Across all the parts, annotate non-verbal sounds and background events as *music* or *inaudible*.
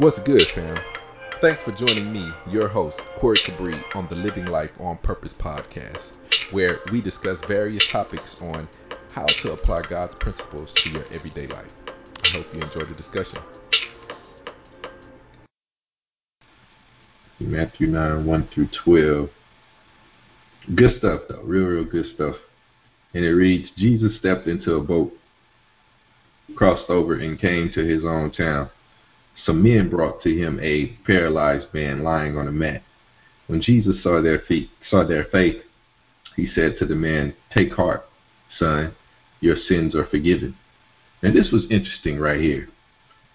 What's good, fam? Thanks for joining me, your host, Corey Cabri, on the Living Life on Purpose podcast, where we discuss various topics on how to apply God's principles to your everyday life. I hope you enjoy the discussion. Matthew 9, 1 through 12. Good stuff, though. Real, real good stuff. And it reads Jesus stepped into a boat, crossed over, and came to his own town. Some men brought to him a paralyzed man lying on a mat. When Jesus saw their feet, saw their faith, he said to the man, "Take heart, son, your sins are forgiven." And this was interesting right here,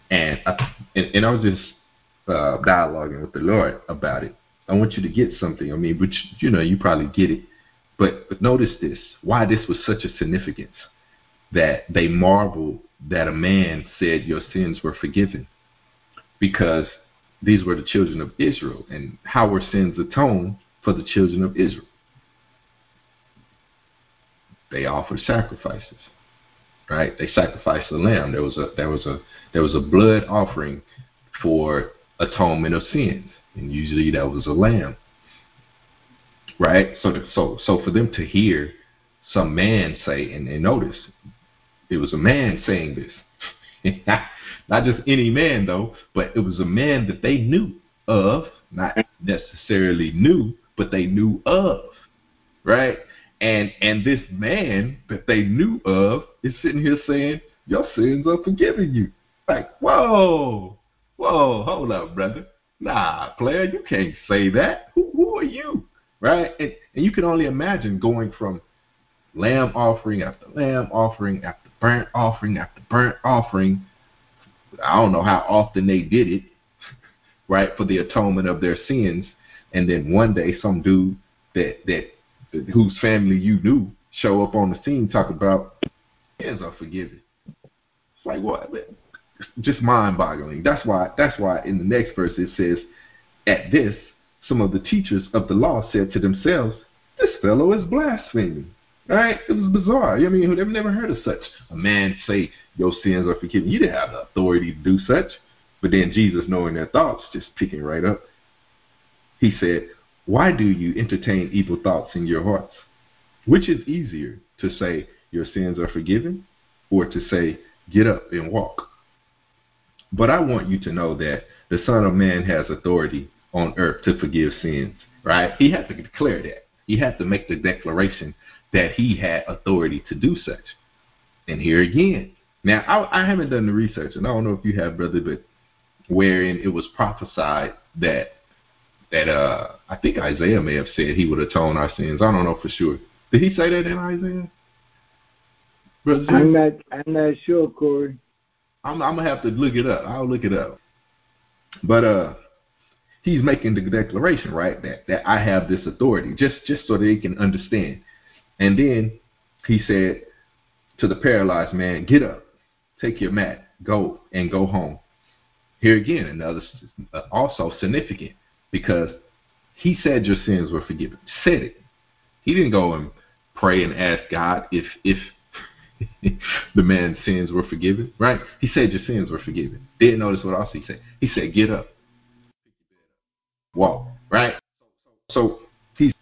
and I, and, and I was just uh, dialoguing with the Lord about it. I want you to get something. I mean, which you know, you probably get it, but but notice this: why this was such a significance that they marveled that a man said your sins were forgiven because these were the children of Israel. And how were sins atoned for the children of Israel? They offered sacrifices. Right? They sacrificed a lamb. There was a there was a there was a blood offering for atonement of sins. And usually that was a lamb. Right? So so so for them to hear some man say and, and notice it was a man saying this. *laughs* Not just any man, though, but it was a man that they knew of, not necessarily knew, but they knew of, right? And and this man that they knew of is sitting here saying, "Your sins are forgiven you." Like, whoa, whoa, hold up, brother. Nah, player, you can't say that. Who, who are you, right? And, and you can only imagine going from lamb offering after lamb offering after burnt offering after burnt offering I don't know how often they did it, right, for the atonement of their sins. And then one day, some dude that that whose family you knew show up on the scene talk about sins are forgiven. It's like what? Just mind-boggling. That's why. That's why in the next verse it says, "At this, some of the teachers of the law said to themselves, This fellow is blaspheming." Right? It was bizarre. I mean, they've never heard of such. A man say, Your sins are forgiven. You didn't have the authority to do such. But then Jesus, knowing their thoughts, just picking right up, he said, Why do you entertain evil thoughts in your hearts? Which is easier to say, Your sins are forgiven, or to say, Get up and walk? But I want you to know that the Son of Man has authority on earth to forgive sins, right? He had to declare that. He had to make the declaration that he had authority to do such. And here again, now I, I haven't done the research, and I don't know if you have, brother, but wherein it was prophesied that that uh I think Isaiah may have said he would atone our sins. I don't know for sure. Did he say that in Isaiah? Brother I'm not I'm not sure, Corey. I'm I'm gonna have to look it up. I'll look it up. But uh he's making the declaration, right, that that I have this authority, just just so they can understand. And then he said to the paralyzed man, Get up, take your mat, go and go home. Here again, another uh, also significant because he said your sins were forgiven. Said it. He didn't go and pray and ask God if if *laughs* the man's sins were forgiven, right? He said your sins were forgiven. Didn't notice what else he said. He said, "Get up, walk." Right. So he's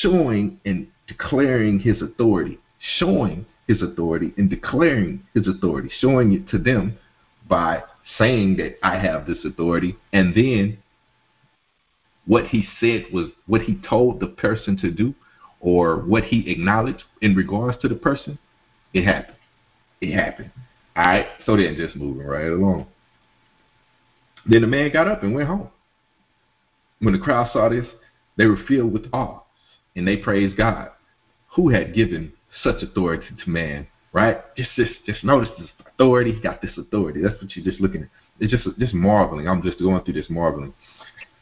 showing and declaring his authority, showing his authority and declaring his authority, showing it to them by saying that I have this authority. And then what he said was what he told the person to do or what he acknowledged in regards to the person, it happened. It happened. All right. So then just moving right along. Then the man got up and went home. When the crowd saw this, they were filled with awe and they praised God who had given such authority to man, right? Just just just notice this authority. He got this authority. That's what you're just looking at. It's just just marveling. I'm just going through this marveling.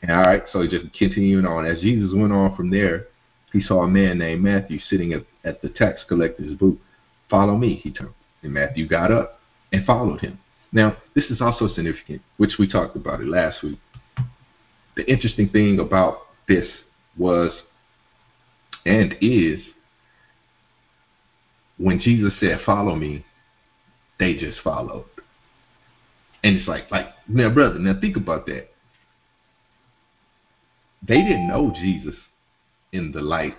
And, all right, so just continuing on. As Jesus went on from there, he saw a man named Matthew sitting at, at the tax collector's booth. Follow me, he told. And Matthew got up and followed him. Now, this is also significant, which we talked about it last week. The interesting thing about this was and is when Jesus said, "Follow me," they just followed. And it's like, like Now, brother, now think about that. They didn't know Jesus in the light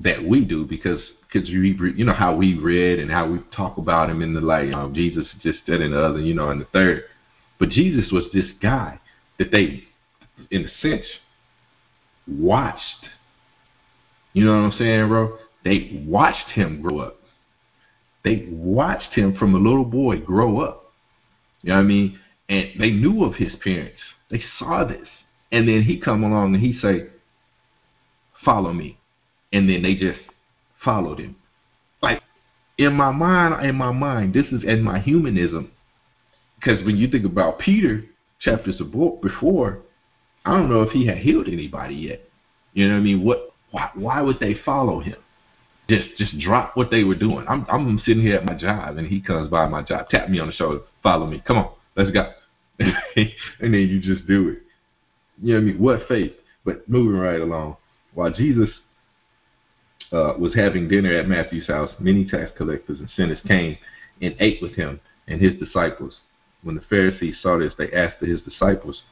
that we do because because you you know how we read and how we talk about him in the light. Um, Jesus just that and the other, you know, and the third. But Jesus was this guy that they, in a sense, watched. You know what I'm saying, bro? They watched him grow up. They watched him from a little boy grow up. You know what I mean? And they knew of his parents. They saw this. And then he come along and he say, follow me. And then they just followed him. Like in my mind, in my mind, this is in my humanism. Because when you think about Peter, chapters before, I don't know if he had healed anybody yet. You know what I mean? What? Why, why would they follow him? Just just drop what they were doing. I'm I'm sitting here at my job and he comes by my job, tap me on the shoulder, follow me, come on, let's go. *laughs* and then you just do it. You know what I mean? What faith? But moving right along, while Jesus uh, was having dinner at Matthew's house, many tax collectors and sinners came and ate with him and his disciples. When the Pharisees saw this, they asked his disciples,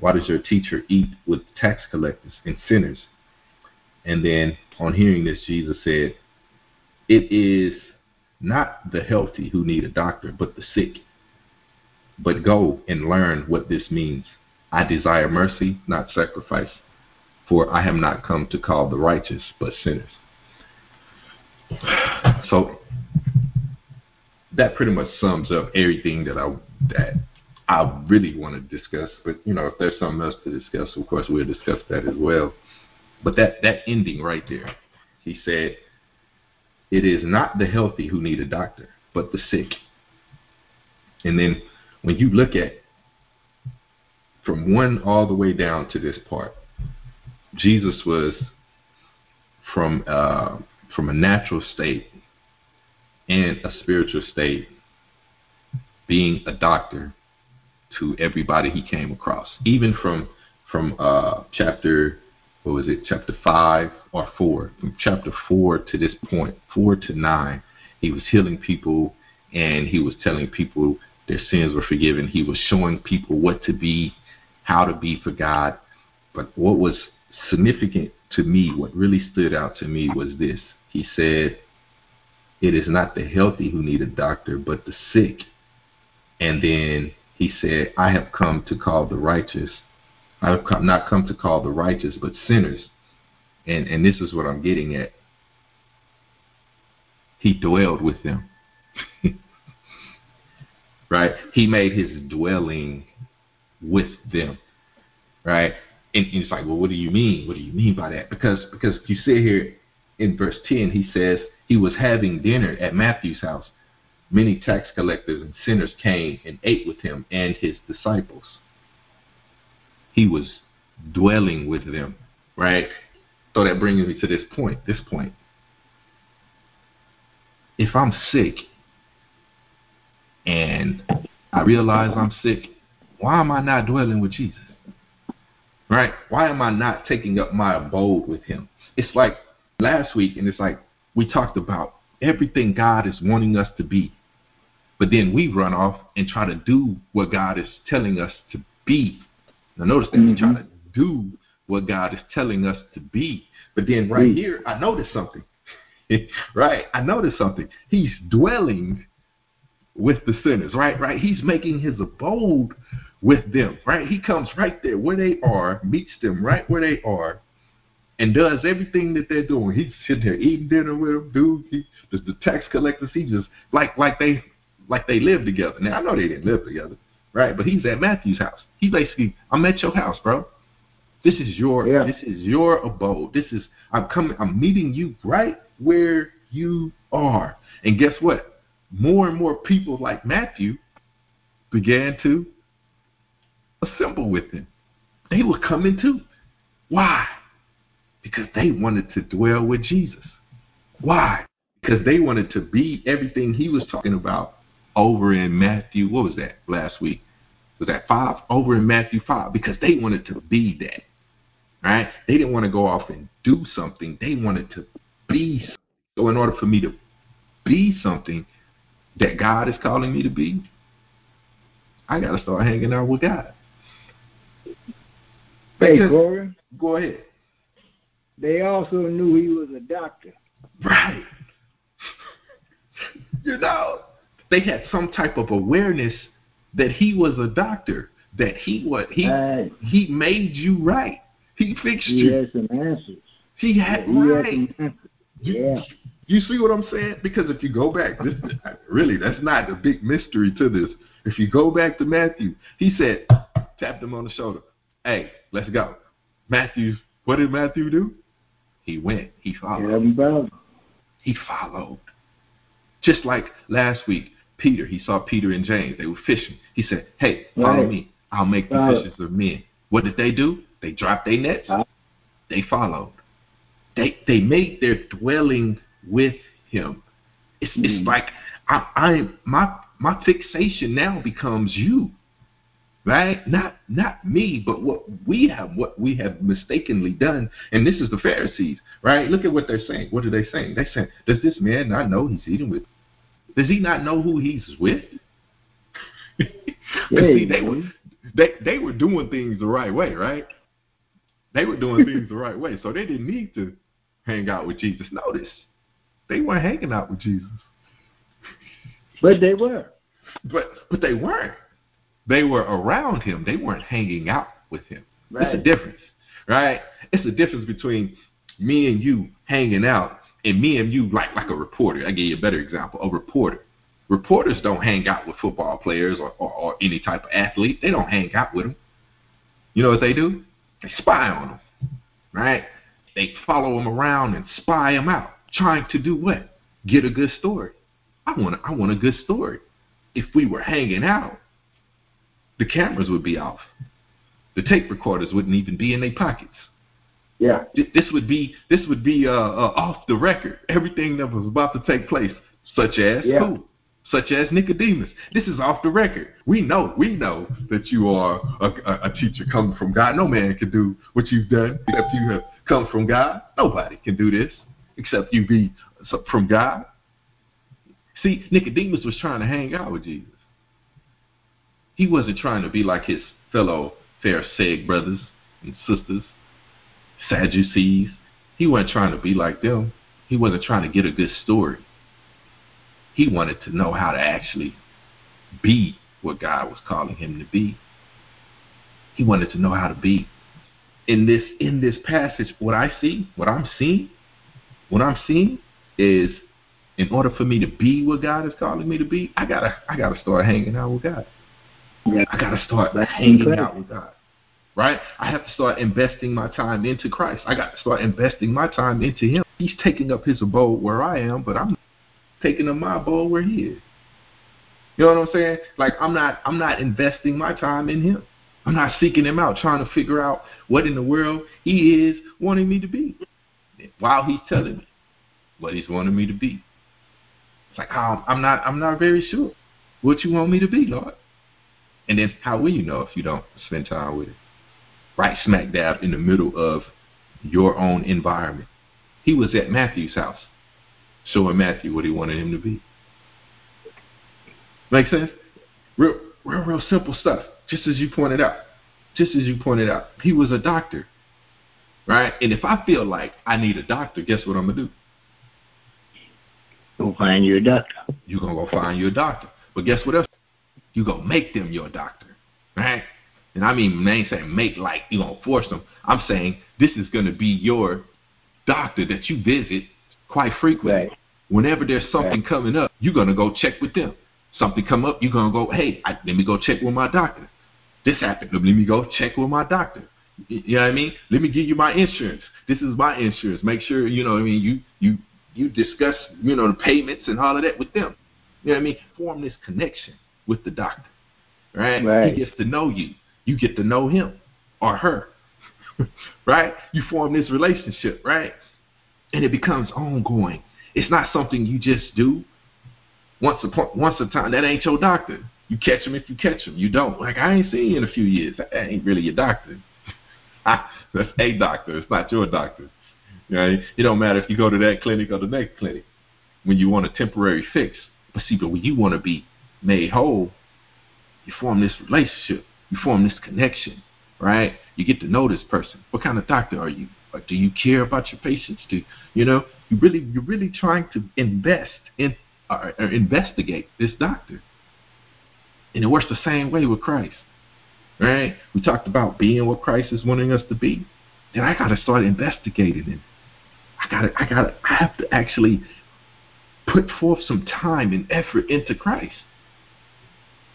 Why does your teacher eat with tax collectors and sinners? And then on hearing this, Jesus said, It is not the healthy who need a doctor, but the sick. But go and learn what this means. I desire mercy, not sacrifice, for I have not come to call the righteous, but sinners. So that pretty much sums up everything that I that I really want to discuss. But you know, if there's something else to discuss, of course we'll discuss that as well. But that that ending right there, he said, "It is not the healthy who need a doctor, but the sick." And then when you look at from one all the way down to this part, Jesus was from uh, from a natural state and a spiritual state, being a doctor to everybody he came across, even from from uh, chapter what was it, chapter five or four, from chapter four to this point, four to nine, he was healing people and he was telling people their sins were forgiven. He was showing people what to be, how to be for God. But what was significant to me, what really stood out to me was this. He said, It is not the healthy who need a doctor, but the sick. And then he said, I have come to call the righteous. I have come, not come to call the righteous, but sinners. And, and this is what I'm getting at. He dwelled with them. *laughs* right? He made his dwelling with them. Right? And, and it's like, well, what do you mean? What do you mean by that? Because because you see here in verse 10, he says he was having dinner at Matthew's house. Many tax collectors and sinners came and ate with him and his disciples. He was dwelling with them, right? So that brings me to this point. This point. If I'm sick and I realize I'm sick, why am I not dwelling with Jesus? Right? Why am I not taking up my abode with him? It's like last week, and it's like we talked about everything God is wanting us to be. But then we run off and try to do what God is telling us to be. Now, notice that mm-hmm. we try to do what God is telling us to be. But then right mm-hmm. here, I noticed something. *laughs* right? I noticed something. He's dwelling with the sinners, right? Right? He's making his abode with them, right? He comes right there where they are, meets them right where they are, and does everything that they're doing. He's sitting there eating dinner with them, dude. He, the, the tax collectors, he just like like they like they lived together. Now I know they didn't live together, right? But he's at Matthew's house. He basically, I'm at your house, bro. This is your yeah. this is your abode. This is I'm coming. I'm meeting you right where you are. And guess what? More and more people like Matthew began to assemble with him. They were coming too. Why? Because they wanted to dwell with Jesus. Why? Because they wanted to be everything he was talking about over in Matthew. What was that last week? Was that five? Over in Matthew 5. Because they wanted to be that. Right? They didn't want to go off and do something. They wanted to be. So, in order for me to be something that God is calling me to be, I got to start hanging out with God. Hey, Corey. Go ahead. They also knew he was a doctor. Right. *laughs* you know, they had some type of awareness that he was a doctor, that he what he he made you right. He fixed he you. He had some answers. He had he right. Had. You, yeah. You see what I'm saying? Because if you go back, this *laughs* really that's not a big mystery to this. If you go back to Matthew, he said, tapped him on the shoulder, "Hey, let's go." Matthew, what did Matthew do? He went. He followed. He followed. Just like last week, Peter, he saw Peter and James. They were fishing. He said, Hey, follow right. me. I'll make you right. fishers of men. What did they do? They dropped their nets. Right. They followed. They they made their dwelling with him. It's mm. it's like I, I my my fixation now becomes you. Right? Not not me, but what we have what we have mistakenly done. And this is the Pharisees, right? Look at what they're saying. What are they saying? They saying, Does this man not know he's eating with does he not know who he's with? see, *laughs* they were they they were doing things the right way, right? They were doing things the right way, so they didn't need to hang out with Jesus. Notice, they weren't hanging out with Jesus, but they were. But but they weren't. They were around him. They weren't hanging out with him. Right. It's a difference, right? It's a difference between me and you hanging out and me and you like like a reporter. I give you a better example. A reporter. Reporters don't hang out with football players or, or, or any type of athlete. They don't hang out with them. You know what they do? They spy on them, right? They follow them around and spy them out, trying to do what? Get a good story. I want I want a good story. If we were hanging out, the cameras would be off. The tape recorders wouldn't even be in their pockets. Yeah. This would be this would be uh, uh, off the record. Everything that was about to take place, such as yeah. who, such as Nicodemus. This is off the record. We know we know that you are a, a, a teacher coming from God. No man can do what you've done except you have come from God. Nobody can do this except you be from God. See, Nicodemus was trying to hang out with Jesus. He wasn't trying to be like his fellow Pharisaic brothers and sisters. Sadducees. He wasn't trying to be like them. He wasn't trying to get a good story. He wanted to know how to actually be what God was calling him to be. He wanted to know how to be. In this in this passage, what I see, what I'm seeing, what I'm seeing is in order for me to be what God is calling me to be, I gotta I gotta start hanging out with God. Yeah. I gotta start hanging out with God right? I have to start investing my time into Christ. I got to start investing my time into Him. He's taking up His abode where I am, but I'm taking up my abode where He is. You know what I'm saying? Like I'm not, I'm not investing my time in Him. I'm not seeking Him out, trying to figure out what in the world He is wanting me to be, while He's telling me what He's wanting me to be. It's like oh, I'm not, I'm not very sure what you want me to be, Lord. And then how will you know if you don't spend time with it? Right smack dab in the middle of your own environment. He was at Matthew's house, showing Matthew what he wanted him to be. Make sense? Real, real, real simple stuff. Just as you pointed out. Just as you pointed out. He was a doctor, right? And if I feel like I need a doctor, guess what I'm gonna do? Go find you a doctor. You're gonna go find you a doctor. But guess what else? You're gonna make them your doctor, right? And I mean, I ain't saying make like you gonna force them. I'm saying this is gonna be your doctor that you visit quite frequently. Right. Whenever there's something right. coming up, you're gonna go check with them. Something come up, you're gonna go, hey, I, let me go check with my doctor. This happened. Let me go check with my doctor. You know what I mean? Let me give you my insurance. This is my insurance. Make sure you know what I mean. You you you discuss you know the payments and all of that with them. You know what I mean? Form this connection with the doctor. Right? right. He gets to know you you get to know him or her, *laughs* right? You form this relationship, right? And it becomes ongoing. It's not something you just do once a once a time. That ain't your doctor. You catch him if you catch him. You don't. Like I ain't seen you in a few years. That ain't really your doctor. *laughs* Ah, that's a doctor. It's not your doctor. Know, it don't matter if you go to that clinic or the next clinic when you want a temporary fix. But see, but when you want to be made whole, You form this relationship. You form this connection, right? You get to know this person. What kind of doctor are you? Or do you care about your patients? Do you know you really you're really trying to invest in or, or investigate this doctor? And it works the same way with Christ, right? We talked about being what Christ is wanting us to be. Then I got to start investigating it. I got to I got to I have to actually put forth some time and effort into Christ.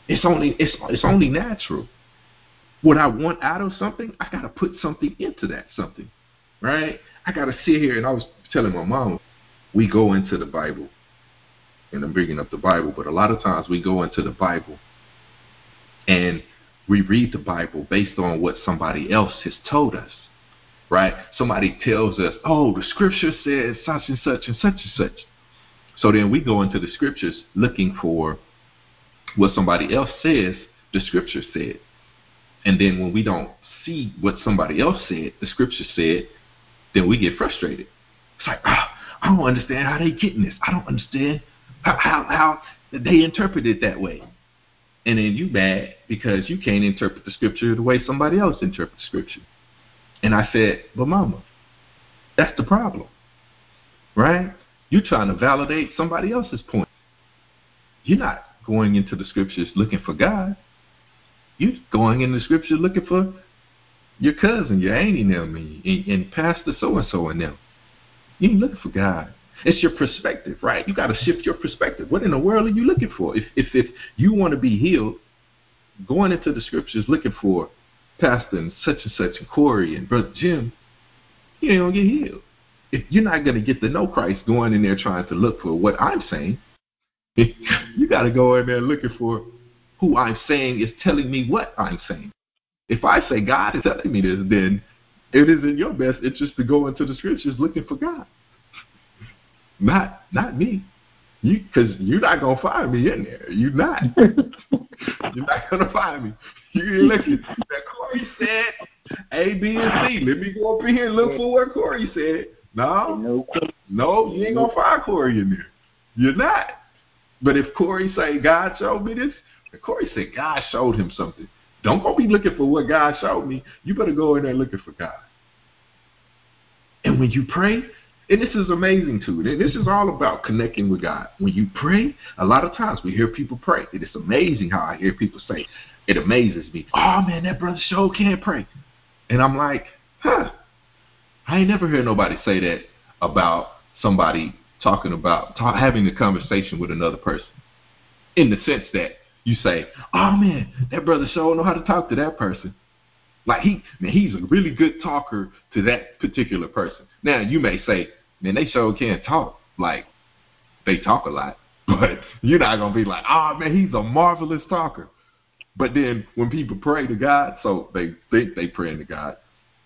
It's only it's it's only natural. What I want out of something, I gotta put something into that something, right? I gotta sit here and I was telling my mom, we go into the Bible, and I'm bringing up the Bible, but a lot of times we go into the Bible and we read the Bible based on what somebody else has told us, right? Somebody tells us, oh, the scripture says such and such and such and such. So then we go into the scriptures looking for what somebody else says the scripture said. And then when we don't see what somebody else said, the scripture said, then we get frustrated. It's like, oh, I don't understand how they getting this. I don't understand how, how, how they interpret it that way. And then you mad because you can't interpret the scripture the way somebody else interprets scripture. And I said, but mama, that's the problem. Right? You're trying to validate somebody else's point. You're not going into the scriptures looking for God. You're going in the scriptures looking for your cousin, your auntie, and them, and, and Pastor so and so and them. You ain't looking for God. It's your perspective, right? You got to shift your perspective. What in the world are you looking for? If if if you want to be healed, going into the scriptures looking for Pastor and such and such and Corey and Brother Jim, you ain't gonna get healed. If you're not gonna get to know Christ going in there trying to look for what I'm saying, *laughs* you got to go in there looking for who I'm saying is telling me what I'm saying. If I say God is telling me this, then it is in your best interest to go into the scriptures looking for God. Not not me. You because you're not gonna find me in there. You're not. *laughs* you're not gonna find me. You listen. That Corey said A, B, and C. Let me go up in here and look for what Corey said. No, no, you ain't gonna find Corey in there. You're not. But if Corey say God showed me this, if Corey said God showed him something, don't go be looking for what God showed me. You better go in there looking for God. And when you pray, and this is amazing too. And This is all about connecting with God. When you pray, a lot of times we hear people pray. And it's amazing how I hear people say, it amazes me. Oh man, that brother show can't pray. And I'm like, huh. I ain't never heard nobody say that about somebody talking about having a conversation with another person in the sense that you say, "Oh man, that brother sure know how to talk to that person." Like he, man, he's a really good talker to that particular person. Now you may say, "Man, they sure can't talk." Like they talk a lot, *laughs* but you're not gonna be like, "Oh man, he's a marvelous talker." But then when people pray to God, so they think they praying to God,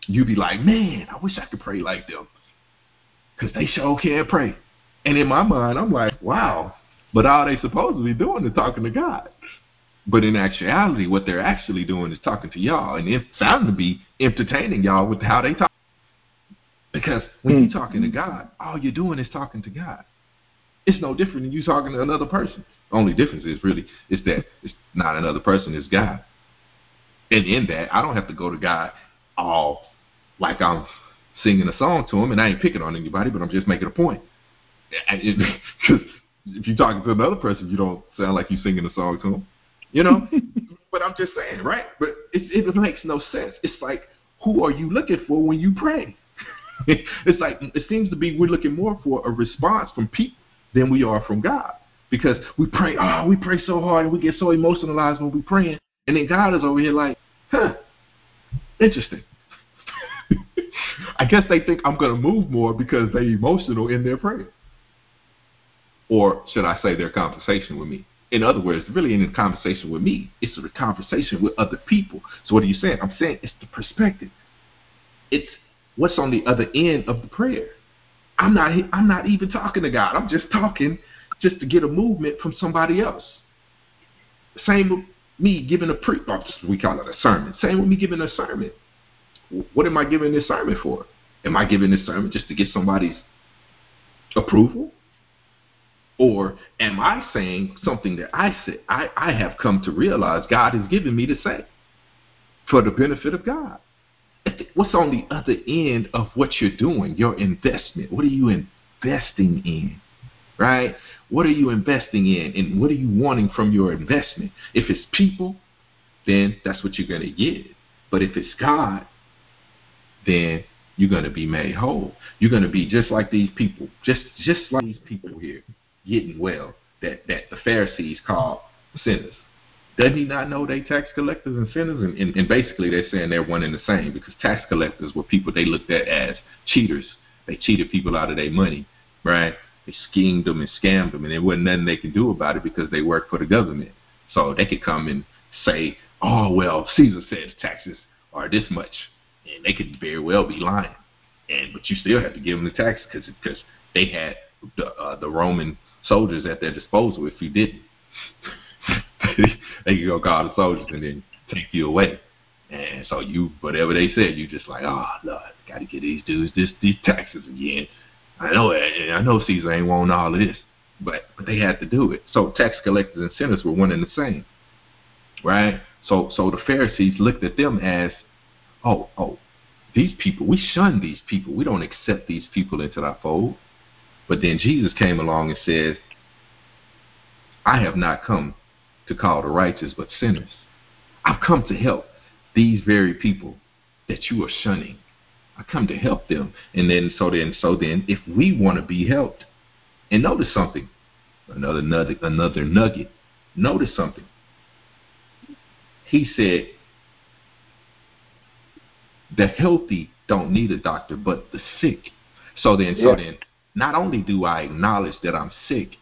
you be like, "Man, I wish I could pray like them," because they sure can't pray. And in my mind, I'm like, wow. But all they supposed to be doing is talking to God. But in actuality, what they're actually doing is talking to y'all, and it sounds to be entertaining y'all with how they talk. Because when you're hmm. talking to God, all you're doing is talking to God. It's no different than you talking to another person. The only difference is really is that it's not another person, it's God. And in that, I don't have to go to God all like I'm singing a song to him, and I ain't picking on anybody, but I'm just making a point. *laughs* Because if you're talking to another person, you don't sound like you're singing a song to them, you know. *laughs* but I'm just saying, right? But it, it makes no sense. It's like, who are you looking for when you pray? *laughs* it's like it seems to be we're looking more for a response from people than we are from God. Because we pray, oh, we pray so hard and we get so emotionalized when we praying, and then God is over here like, huh, interesting. *laughs* I guess they think I'm going to move more because they're emotional in their prayer or should I say their conversation with me? In other words, really in a conversation with me, it's a conversation with other people. So what are you saying? I'm saying it's the perspective. It's what's on the other end of the prayer. I'm not I'm not even talking to God. I'm just talking just to get a movement from somebody else. Same with me giving a pre oh, we call it a sermon. Same with me giving a sermon. What am I giving this sermon for? Am I giving this sermon just to get somebody's approval? Or am I saying something that I say I, I have come to realize God has given me to say for the benefit of God? What's on the other end of what you're doing? Your investment. What are you investing in? Right? What are you investing in? And what are you wanting from your investment? If it's people, then that's what you're going to get. But if it's God, then you're going to be made whole. You're going to be just like these people, just just like these people here getting well that, that the Pharisees call sinners. Does he not know they tax collectors and sinners? And, and, and basically they're saying they're one and the same because tax collectors were people they looked at as cheaters. They cheated people out of their money, right? They schemed them and scammed them, and there wasn't nothing they could do about it because they worked for the government. So they could come and say, oh, well, Caesar says taxes are this much. And they could very well be lying. and But you still have to give them the tax because they had the, uh, the Roman soldiers at their disposal if you didn't. *laughs* they could go call the soldiers and then take you away. And so you, whatever they said, you just like, oh Lord, got to get these dudes this these taxes again. I know, I know Caesar ain't want all of this, but but they had to do it. So tax collectors and sinners were one and the same, right? So so the Pharisees looked at them as, oh oh, these people, we shun these people. We don't accept these people into our fold. But then Jesus came along and said, I have not come to call the righteous, but sinners. I've come to help these very people that you are shunning. I come to help them. And then so then so then if we want to be helped, and notice something, another nugget, another nugget. Notice something. He said, the healthy don't need a doctor, but the sick. So then, yeah. so then, not only do I acknowledge that I'm sick,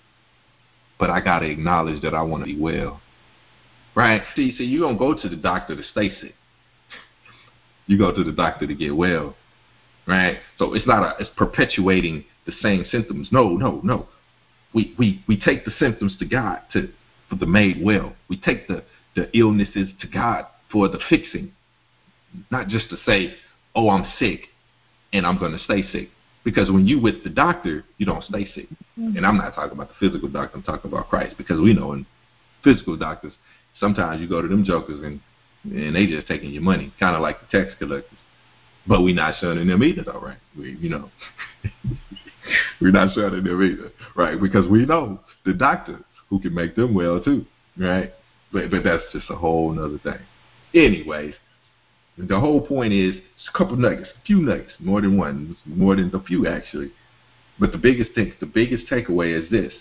but I got to acknowledge that I want to be well. Right? See, see, you don't go to the doctor to stay sick. You go to the doctor to get well. Right? So it's not a, it's perpetuating the same symptoms. No, no, no. We, we, we take the symptoms to God to, for the made well. We take the, the illnesses to God for the fixing. Not just to say, oh, I'm sick and I'm going to stay sick. Because when you with the doctor, you don't stay sick. Mm-hmm. And I'm not talking about the physical doctor. I'm talking about Christ. Because we know in physical doctors, sometimes you go to them jokers and and they just taking your money, kind of like the tax collectors. But we're not shunning them either, though, right? We, you know, *laughs* we're not shunning them either, right? Because we know the doctor who can make them well too, right? But but that's just a whole other thing. Anyways, the whole point is a couple nuggets, a few nuggets, more than one, more than a few actually. But the biggest thing, the biggest takeaway is this: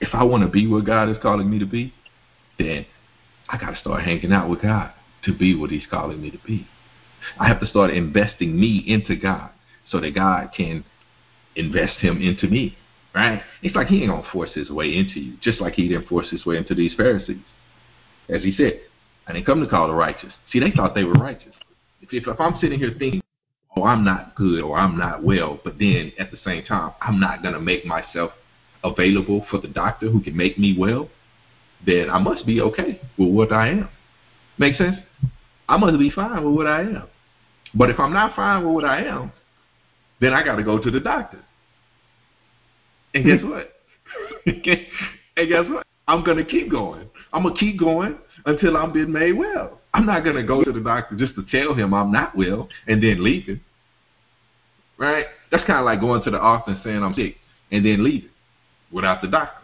if I want to be what God is calling me to be, then I got to start hanging out with God to be what He's calling me to be. I have to start investing me into God so that God can invest Him into me. Right? It's like He ain't gonna force His way into you, just like He didn't force His way into these Pharisees. As He said, I didn't come to call the righteous. See, they thought they were righteous. If, if, if I'm sitting here thinking, oh, I'm not good or I'm not well, but then at the same time, I'm not going to make myself available for the doctor who can make me well, then I must be okay with what I am. Make sense? I must be fine with what I am. But if I'm not fine with what I am, then I got to go to the doctor. And guess hmm. what? *laughs* and guess what? I'm going to keep going. I'm going to keep going until I'm being made well. I'm not going to go to the doctor just to tell him I'm not well and then leaving. Right? That's kind of like going to the office and saying I'm sick and then leaving without the doctor.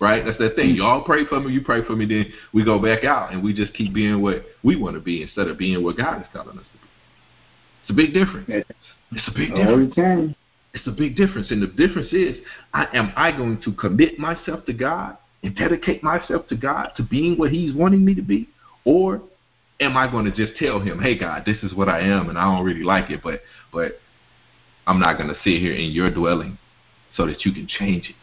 Right? That's that thing. Y'all pray for me, you pray for me, then we go back out and we just keep being what we want to be instead of being what God is calling us to be. It's a big difference. It's a big oh, difference. It's a big difference. And the difference is, I, am I going to commit myself to God and dedicate myself to God to being what He's wanting me to be? Or am I going to just tell him, "Hey God, this is what I am and I don't really like it, but but I'm not going to sit here in your dwelling so that you can change it."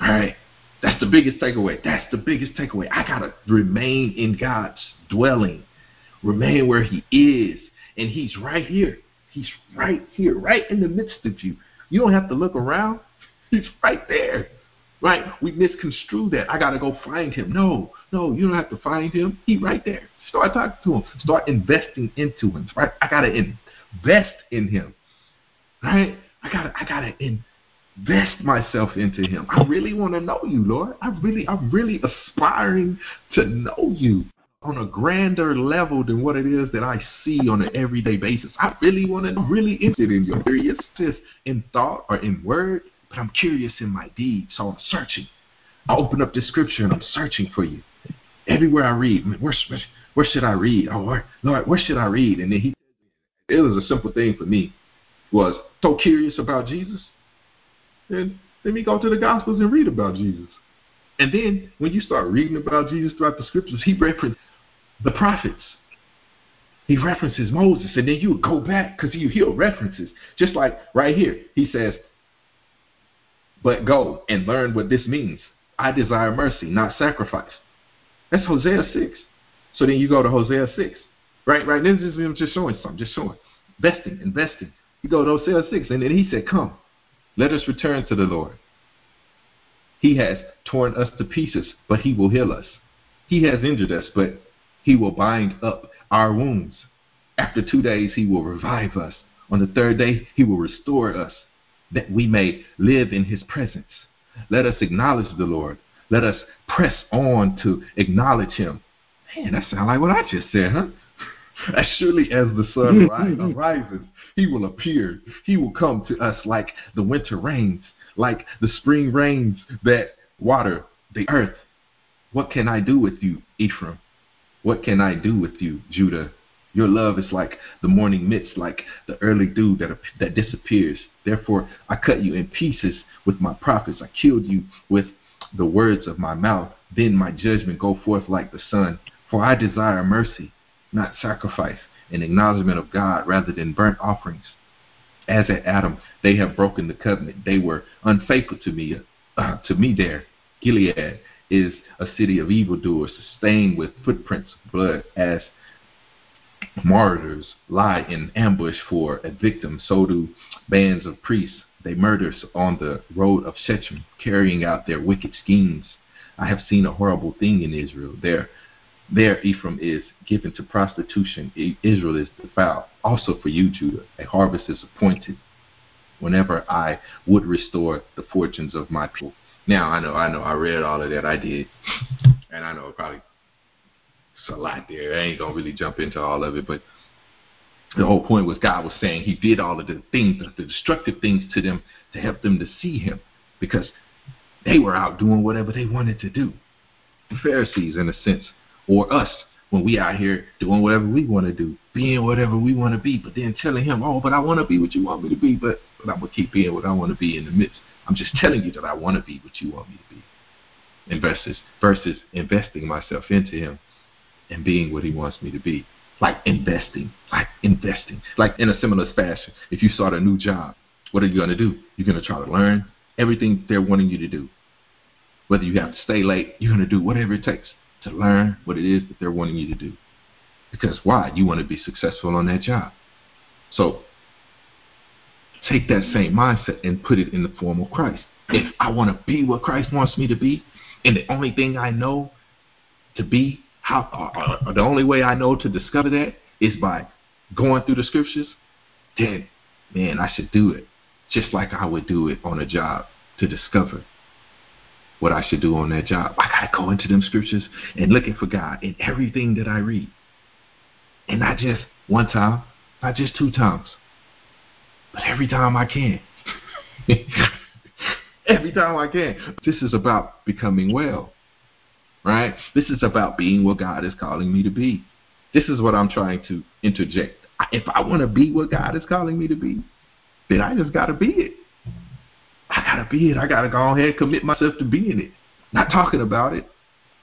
All right? That's the biggest takeaway. That's the biggest takeaway. I got to remain in God's dwelling. Remain where he is and he's right here. He's right here, right in the midst of you. You don't have to look around. He's right there. Right? We misconstrue that. I got to go find him. No, no, you don't have to find him. He right there. Start talking to him. Start investing into him. Right? I got to invest in him. Right? I got to I got to invest myself into him. I really want to know you, Lord. I really, I'm really aspiring to know you on a grander level than what it is that I see on an everyday basis. I really want to, really interested in you. Curious just in thought or in word, but I'm curious in my deed. So I'm searching. I open up the scripture and I'm searching for you. Everywhere I read, where, where should I read? Oh, where, Lord, where should I read? And then he, it was a simple thing for me, was so curious about Jesus. And let me go to the Gospels and read about Jesus. And then when you start reading about Jesus throughout the scriptures, he referenced the prophets. He references Moses, and then you go back because you hear references. Just like right here, he says, But go and learn what this means. I desire mercy, not sacrifice. That's Hosea 6. So then you go to Hosea 6. Right, right. This is just showing something, just showing. Investing, investing. You go to Hosea 6, and then he said, Come, let us return to the Lord. He has torn us to pieces, but he will heal us. He has injured us, but he will bind up our wounds. After two days, he will revive us. On the third day, he will restore us, that we may live in his presence. Let us acknowledge the Lord. Let us press on to acknowledge him. Man, that sounds like what I just said, huh? *laughs* As surely as the sun *laughs* rises, he will appear. He will come to us like the winter rains, like the spring rains that water the earth. What can I do with you, Ephraim? What can I do with you, Judah? Your love is like the morning mist, like the early dew that, that disappears. Therefore, I cut you in pieces with my prophets. I killed you with the words of my mouth. Then my judgment go forth like the sun. For I desire mercy, not sacrifice, and acknowledgement of God rather than burnt offerings. As at Adam, they have broken the covenant. They were unfaithful to me, uh, to me there. Gilead is a city of evildoers, stained with footprints of blood, as martyrs lie in ambush for a victim, so do bands of priests. They murder on the road of Shechem, carrying out their wicked schemes. I have seen a horrible thing in Israel. There, there Ephraim is given to prostitution. Israel is defiled. Also for you, Judah, a harvest is appointed. Whenever I would restore the fortunes of my people, now I know, I know, I read all of that. I did, and I know probably it's a lot there. I ain't gonna really jump into all of it, but the whole point was God was saying He did all of the things, the destructive things to them to help them to see Him, because they were out doing whatever they wanted to do. The Pharisees, in a sense, or us, when we out here doing whatever we want to do, being whatever we want to be, but then telling Him, "Oh, but I want to be what you want me to be, but but I'm gonna keep being what I want to be in the midst." I'm just telling you that I want to be what you want me to be. Investors versus investing myself into him and being what he wants me to be. Like investing, like investing, like in a similar fashion. If you start a new job, what are you going to do? You're going to try to learn everything they're wanting you to do. Whether you have to stay late, you're going to do whatever it takes to learn what it is that they're wanting you to do. Because why? You want to be successful on that job. So take that same mindset and put it in the form of Christ. If I want to be what Christ wants me to be, and the only thing I know to be, how uh, uh, the only way I know to discover that is by going through the scriptures, then man, I should do it just like I would do it on a job to discover what I should do on that job. I gotta go into them scriptures and looking for God in everything that I read. And not just one time, not just two times, but every time I can. *laughs* every time I can. This is about becoming well, right? This is about being what God is calling me to be. This is what I'm trying to interject. If I want to be what God is calling me to be, then I just got to be it. I got to be it. I got to go ahead and commit myself to being it. Not talking about it,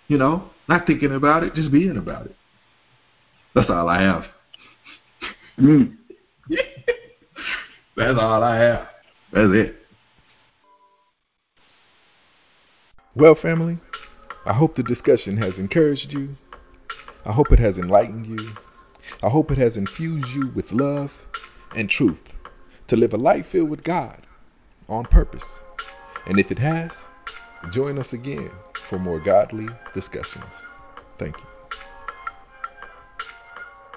you know, not thinking about it, just being about it. That's all I have. *laughs* Mm. *laughs* That's all I have. That's it. Well, family, I hope the discussion has encouraged you. I hope it has enlightened you. I hope it has infused you with love and truth to live a life filled with God on purpose. And if it has, join us again for more godly discussions. Thank you.